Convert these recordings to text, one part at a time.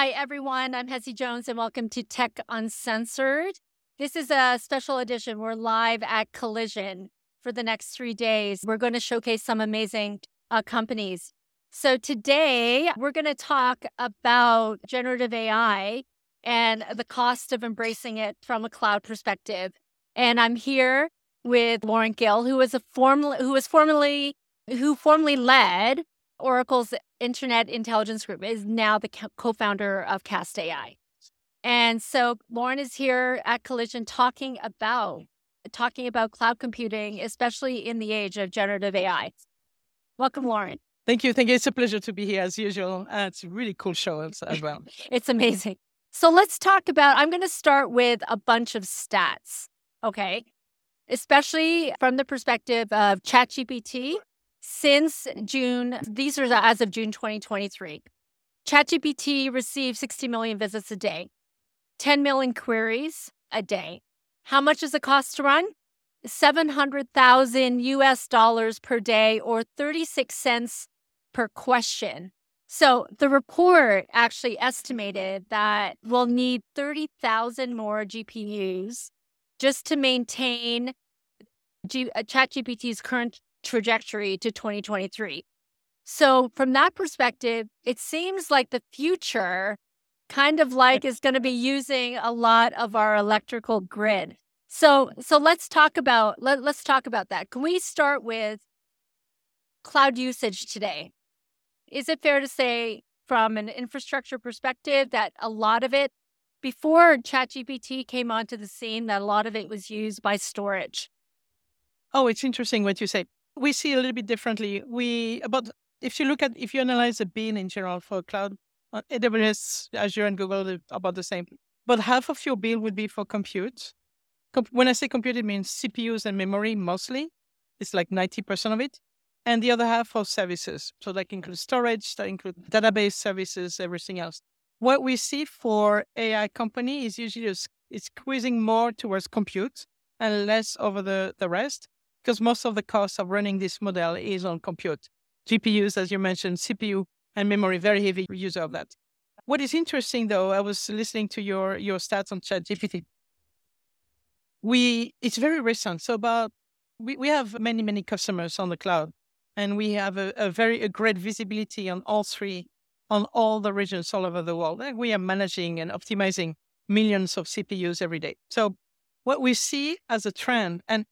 Hi, everyone. I'm Hessie Jones, and welcome to Tech Uncensored. This is a special edition. We're live at Collision for the next three days. We're going to showcase some amazing uh, companies. So, today we're going to talk about generative AI and the cost of embracing it from a cloud perspective. And I'm here with Laurent Gil, who was a formal, who was formerly who formerly led Oracle's Internet Intelligence Group, is now the co-founder of Cast AI. And so Laurent is here at Collision talking about talking about cloud computing, especially in the age of generative AI. Welcome, Laurent. Thank you. Thank you. It's a pleasure to be here as usual. Uh, it's a really cool show as, as well. it's amazing. So let's talk about. I'm going to start with a bunch of stats. Okay especially from the perspective of ChatGPT. Since June, these are as of June 2023, ChatGPT received 60 million visits a day, 10 million queries a day. How much does it cost to run? 700,000 US dollars per day or 36 cents per question. So the report actually estimated that we'll need 30,000 more GPUs just to maintain G- uh, ChatGPT's current trajectory to 2023. So, from that perspective, it seems like the future kind of like is going to be using a lot of our electrical grid. So, so let's talk about let, let's talk about that. Can we start with cloud usage today? Is it fair to say from an infrastructure perspective that a lot of it before ChatGPT came onto the scene, that a lot of it was used by storage. Oh, it's interesting what you say. We see a little bit differently. We about if you look at if you analyze a bin in general for cloud, uh, AWS, Azure, and Google about the same. But half of your bill would be for compute. Com- when I say compute, it means CPUs and memory mostly. It's like ninety percent of it, and the other half for services. So that includes storage, that includes database services, everything else what we see for AI company is usually it's squeezing more towards compute and less over the, the rest because most of the cost of running this model is on compute. GPUs, as you mentioned, CPU and memory, very heavy user of that. What is interesting though, I was listening to your, your stats on ChatGPT. We, it's very recent. So about, we, we have many, many customers on the cloud and we have a, a very, a great visibility on all three on all the regions all over the world. And we are managing and optimizing millions of CPUs every day. So what we see as a trend, and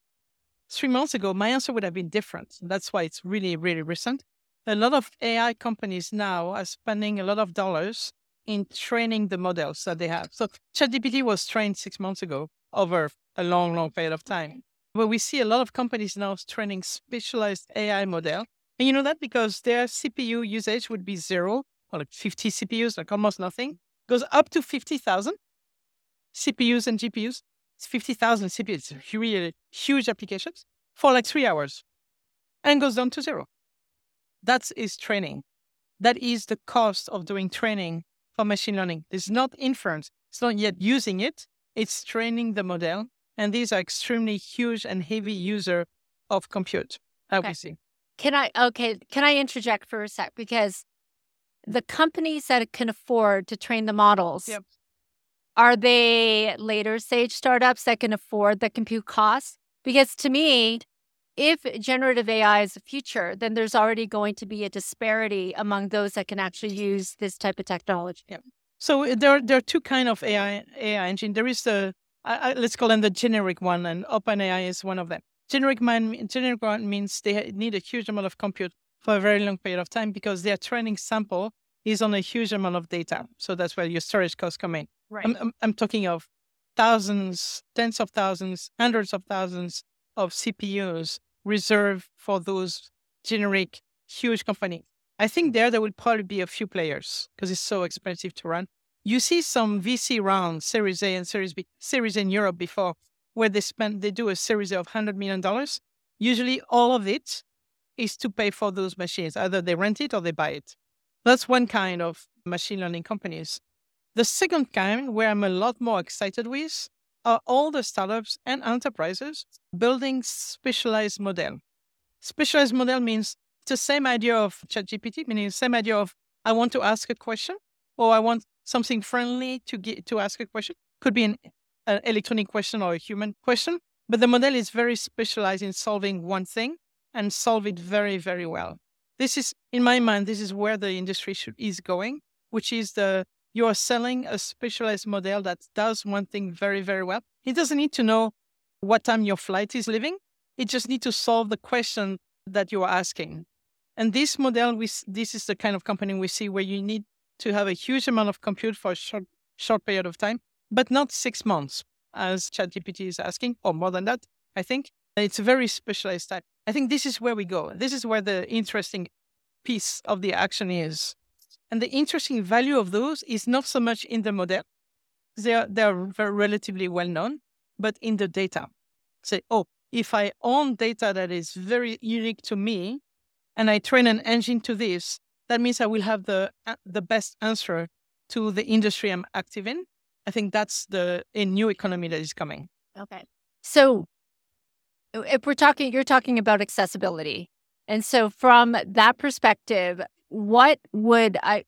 three months ago, my answer would have been different. That's why it's really, really recent. A lot of AI companies now are spending a lot of dollars in training the models that they have. So ChatGPT was trained six months ago over a long, long period of time. But we see a lot of companies now training specialized AI model. And you know that because their CPU usage would be zero or like 50 CPUs, like almost nothing, goes up to 50,000 CPUs and GPUs. It's 50,000 CPUs, it's really uh, huge applications for like three hours and goes down to zero. That is training. That is the cost of doing training for machine learning. It's not inference. It's not yet using it. It's training the model. And these are extremely huge and heavy user of compute. Okay. Can I okay? Can I interject for a sec because the companies that can afford to train the models, yep. Are they later stage startups that can afford the compute costs? Because to me, if generative AI is the future, then there's already going to be a disparity among those that can actually use this type of technology. Yep. So uh, there, there are two kind of AI AI engine. There is the let's call them the generic one, and OpenAI is one of them. Generic man, generic one means they need a huge amount of compute for a very long period of time because their training sample is on a huge amount of data. So that's where your storage costs come in. Right. I'm, I'm, I'm talking of thousands, tens of thousands, hundreds of thousands of CPUs reserved for those generic huge companies. I think there there will probably be a few players because it's so expensive to run. You see some VC rounds, Series A and Series B, Series in Europe before, where they spend they do a series of hundred million dollars. Usually, all of it is to pay for those machines. Either they rent it or they buy it. That's one kind of machine learning companies. The second kind, where I'm a lot more excited with, are all the startups and enterprises building specialized model. Specialized model means the same idea of ChatGPT, meaning the same idea of I want to ask a question or I want something friendly to get to ask a question. Could be an, an electronic question or a human question, but the model is very specialized in solving one thing and solve it very, very well. This is, in my mind, this is where the industry should, is going, which is the you are selling a specialized model that does one thing very, very well. It doesn't need to know what time your flight is leaving. It just needs to solve the question that you are asking. And this model, we, this is the kind of company we see where you need to have a huge amount of compute for a short, short period of time, but not six months, as ChatGPT is asking, or more than that, I think. It's a very specialized type. I think this is where we go. This is where the interesting piece of the action is. And the interesting value of those is not so much in the model. They are, they are relatively well known, but in the data. Say, oh, if I own data that is very unique to me and I train an engine to this, that means I will have the, uh, the best answer to the industry I'm active in. I think that's the a new economy that is coming. Okay. So if we're talking, you're talking about accessibility. And so from that perspective, what would I,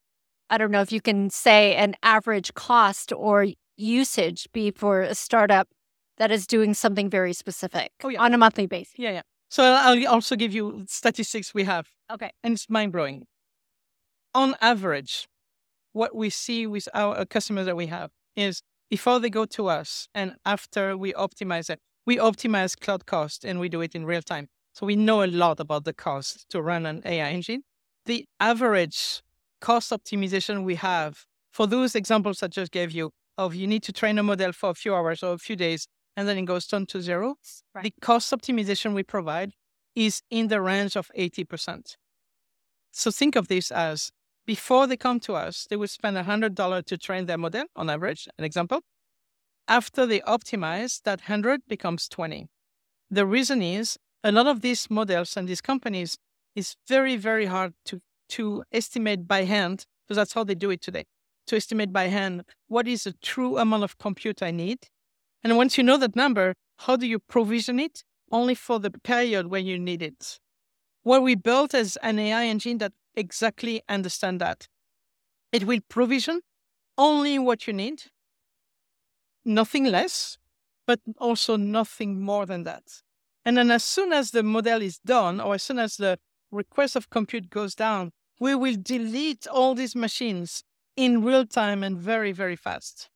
I don't know if you can say an average cost or usage be for a startup that is doing something very specific oh, yeah. on a monthly basis? Yeah, yeah. So I'll also give you statistics we have. Okay. And it's mind blowing. On average, what we see with our uh, customers that we have is before they go to us and after we optimize it, we optimize cloud cost and we do it in real time. So we know a lot about the cost to run an AI engine. The average cost optimization we have for those examples I just gave you of you need to train a model for a few hours or a few days and then it goes down to zero. Right. The cost optimization we provide is in the range of 80%. So think of this as before they come to us, they would spend $100 to train their model on average, an example. After they optimize, that 100 becomes 20. The reason is a lot of these models and these companies is very, very hard to, to estimate by hand, because that's how they do it today, to estimate by hand what is the true amount of compute I need. And once you know that number, how do you provision it? Only for the period when you need it. What we built is an AI engine that exactly understand that. It will provision only what you need nothing less, but also nothing more than that. And then as soon as the model is done, or as soon as the request of compute goes down, we will delete all these machines in real time and very, very fast.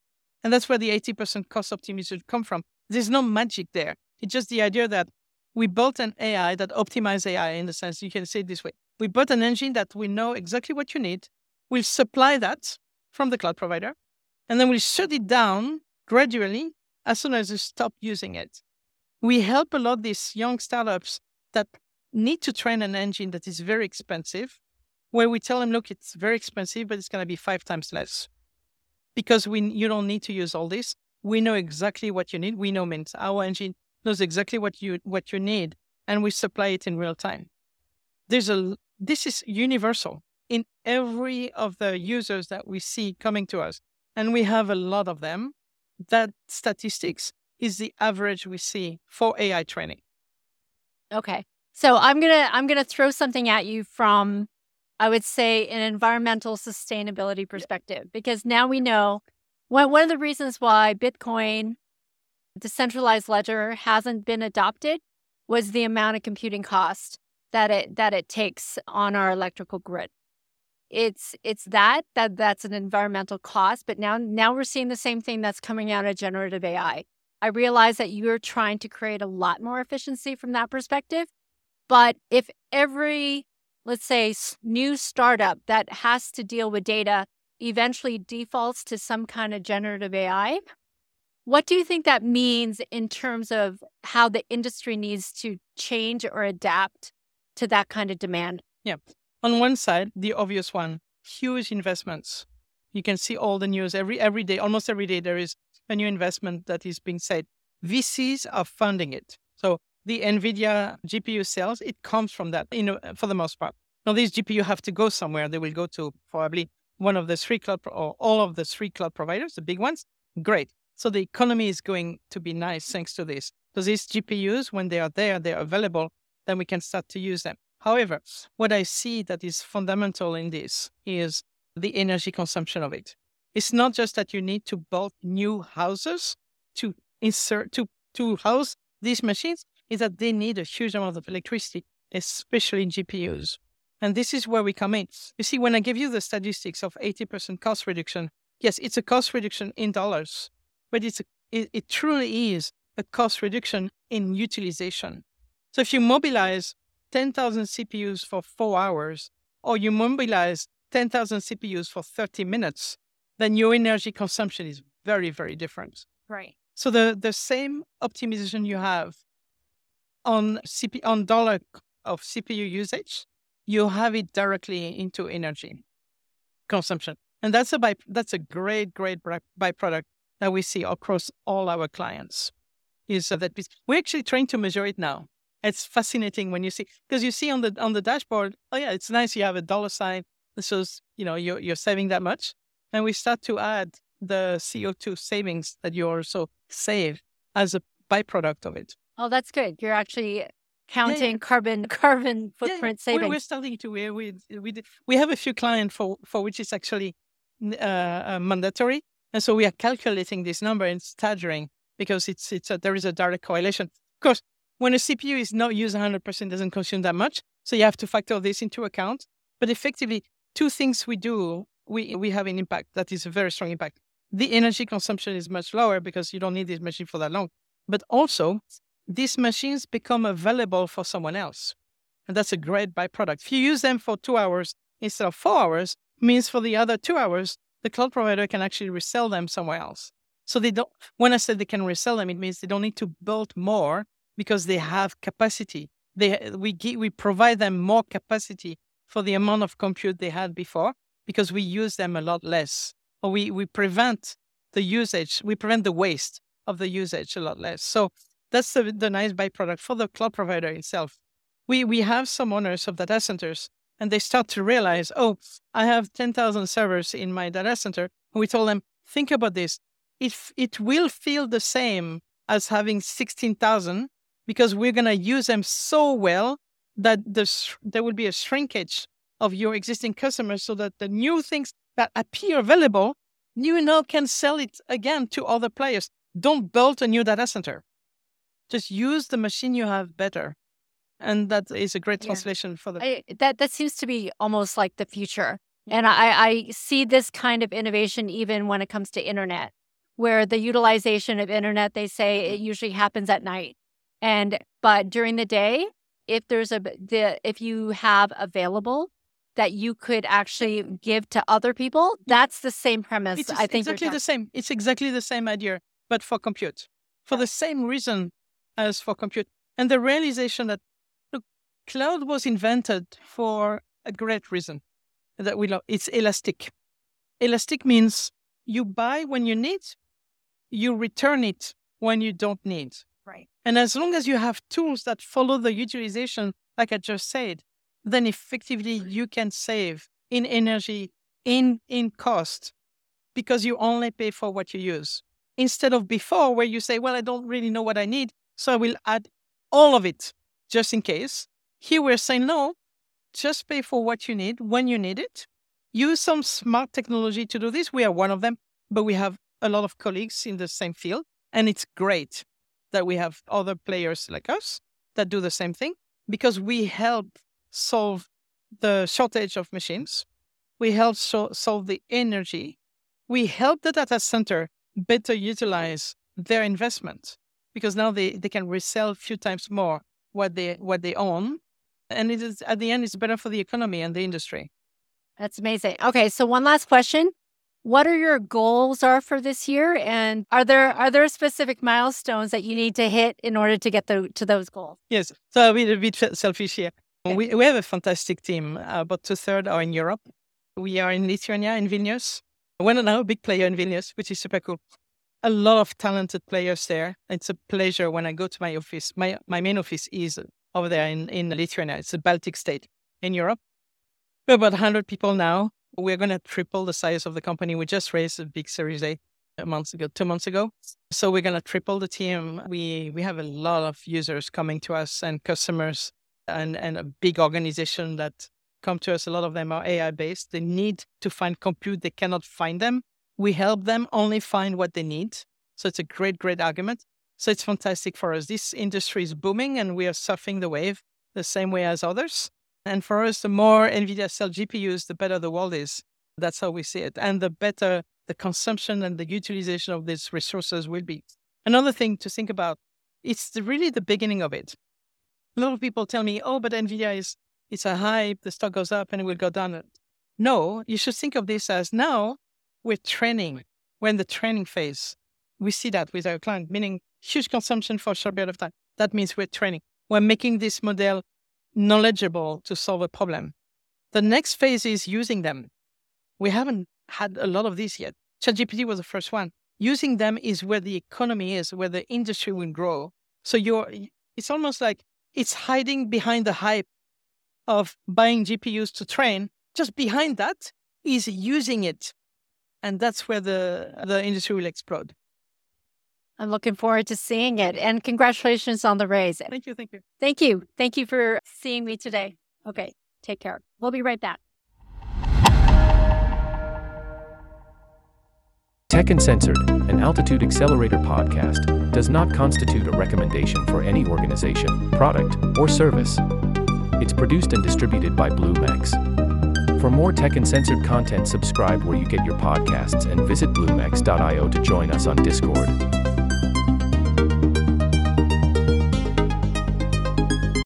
And that's where the 80% cost optimization come from. There's no magic there. It's just the idea that we built an AI that optimizes AI in the sense you can say it this way. We built an engine that we know exactly what you need. We'll supply that from the cloud provider, and then we'll shut it down gradually as soon as you stop using it. We help a lot these young startups that need to train an engine that is very expensive, where we tell them, look, it's very expensive, but it's going to be five times less. Because we, you don't need to use all this. We know exactly what you need. We know means our engine knows exactly what you what you need, and we supply it in real time. There's a this is universal in every of the users that we see coming to us, and we have a lot of them that statistics is the average we see for AI training. Okay. So I'm going to I'm going to throw something at you from I would say an environmental sustainability perspective because now we know one one of the reasons why Bitcoin decentralized ledger hasn't been adopted was the amount of computing cost that it that it takes on our electrical grid. It's it's that that that's an environmental cost but now now we're seeing the same thing that's coming out of generative ai i realize that you're trying to create a lot more efficiency from that perspective but if every let's say new startup that has to deal with data eventually defaults to some kind of generative ai what do you think that means in terms of how the industry needs to change or adapt to that kind of demand yeah on one side, the obvious one, huge investments. You can see all the news every every day, almost every day there is a new investment that is being said. VCs are funding it. So the NVIDIA GPU sales, it comes from that, you know, for the most part. Now these GPU have to go somewhere. They will go to probably one of the three cloud or all of the three cloud providers, the big ones. Great. So the economy is going to be nice thanks to this. So these GPUs, when they are there, they're available, then we can start to use them. However, what I see that is fundamental in this is the energy consumption of it. It's not just that you need to build new houses to insert to to house these machines, is that they need a huge amount of electricity, especially in GPUs. And this is where we come in. You see, when I give you the statistics of 80% cost reduction, yes, it's a cost reduction in dollars, but it's a, it, it truly is a cost reduction in utilization. So if you mobilize 10,000 CPUs for four hours, or you mobilize 10,000 CPUs for 30 minutes, then your energy consumption is very, very different. Right. So the, the same optimization you have on CP, on dollar of CPU usage, you have it directly into energy consumption. And that's a by, that's a great, great byproduct that we see across all our clients. Is that piece. we're actually trying to measure it now. It's fascinating when you see because you see on the on the dashboard, oh yeah, it's nice you have a dollar sign that shows you know you're you're saving that much. And we start to add the CO2 savings that you also save as a byproduct of it. Oh, that's good. You're actually counting yeah, yeah. carbon carbon footprint yeah, savings. We're, starting to we we we, we have a few clients for for which it's actually uh, uh, mandatory, and so we are calculating this number and staggering because it's it's a, there is a direct correlation. Of course, when a CPU is not used 100%, doesn't consume that much, so you have to factor this into account. But effectively, two things we do, we we have an impact that is a very strong impact. The energy consumption is much lower because you don't need this machine for that long, but also these machines become available for someone else. And that's a great byproduct. If you use them for two hours instead of four hours, means for the other two hours, the cloud provider can actually resell them somewhere else. So they don't, when I said they can resell them, it means they don't need to build more because they have capacity. They, we, we provide them more capacity for the amount of compute they had before because we use them a lot less. Or we, we prevent the usage, we prevent the waste of the usage a lot less. So that's the, the nice byproduct for the cloud provider itself. We, we have some owners of data centers and they start to realize, oh, I have 10,000 servers in my data center. And we told them, think about this. If it will feel the same as having 16,000 because we're going to use them so well that there will be a shrinkage of your existing customers so that the new things that appear available, you now can sell it again to other players. Don't build a new data center just use the machine you have better. And that mm, is a great translation yeah. for the I, that that seems to be almost like the future. Mm. And I, I see this kind of innovation even when it comes to internet where the utilization of internet they say it mm-hmm. usually happens at night. And but during the day if there's a the if you have available that you could actually give to other people that's the same premise it's i think exactly the same. It's exactly the same idea but for compute. For the same reason as for compute. And the realization that look, cloud was invented for a great reason that we love. It's elastic. Elastic means you buy when you need, you return it when you don't need. Right. And as long as you have tools that follow the utilization, like I just said, then effectively you can save in energy, in in cost, because you only pay for what you use. Instead of before where you say, well, I don't really know what I need. So I will add all of it just in case. Here we're saying no, just pay for what you need when you need it. Use some smart technology to do this. We are one of them, but we have a lot of colleagues in the same field. And it's great that we have other players like us that do the same thing because we help solve the shortage of machines. We help so- solve the energy. We help the data center better utilize their investment because now they, they can resell a few times more what they what they own. And it is at the end it's better for the economy and the industry. That's amazing. Okay, so one last question. What are your goals are for this year and are there are there specific milestones that you need to hit in order to get the, to those goals? Yes. So I'll be a bit selfish here. Okay. We, we have a fantastic team. About two thirds are in Europe. We are in Lithuania, in Vilnius. We're now a big player in Vilnius, which is super cool a lot of talented players there. It's a pleasure when I go to my office. My my main office is over there in, in Lithuania. It's a Baltic state in Europe. We're about 100 people now. We're going to triple the size of the company. We just raised a big Series A months ago, two months ago. So we're going to triple the team. We we have a lot of users coming to us and customers and, and a big organization that come to us. A lot of them are AI based. They need to find compute. They cannot find them We help them only find what they need. So it's a great, great argument. So it's fantastic for us. This industry is booming and we are surfing the wave the same way as others. And for us, the more NVIDIA sell GPUs, the better the world is. That's how we see it. And the better the consumption and the utilization of these resources will be. Another thing to think about, it's the, really the beginning of it. A lot of people tell me, oh, but NVIDIA is it's a hype, the stock goes up and it will go down. No, you should think of this as now we're training. We're in the training phase. We see that with our client, meaning huge consumption for a short period of time. That means we're training. We're making this model knowledgeable to solve a problem. The next phase is using them. We haven't had a lot of this yet. ChatGPT was the first one. Using them is where the economy is, where the industry will grow. So you're, it's almost like it's hiding behind the hype of buying GPUs to train. Just behind that is using it. And that's where the, the industry will explode. I'm looking forward to seeing it. And congratulations on the raise. Thank you. Thank you. Thank you. Thank you for seeing me today. Okay. Take care. We'll be right back. Tech Uncensored, an Altitude Accelerator podcast, does not constitute a recommendation for any organization, product, or service. It's produced and distributed by BlueMex. For more Tech Uncensored content, subscribe where you get your podcasts and visit BlueMex.io to join us on Discord.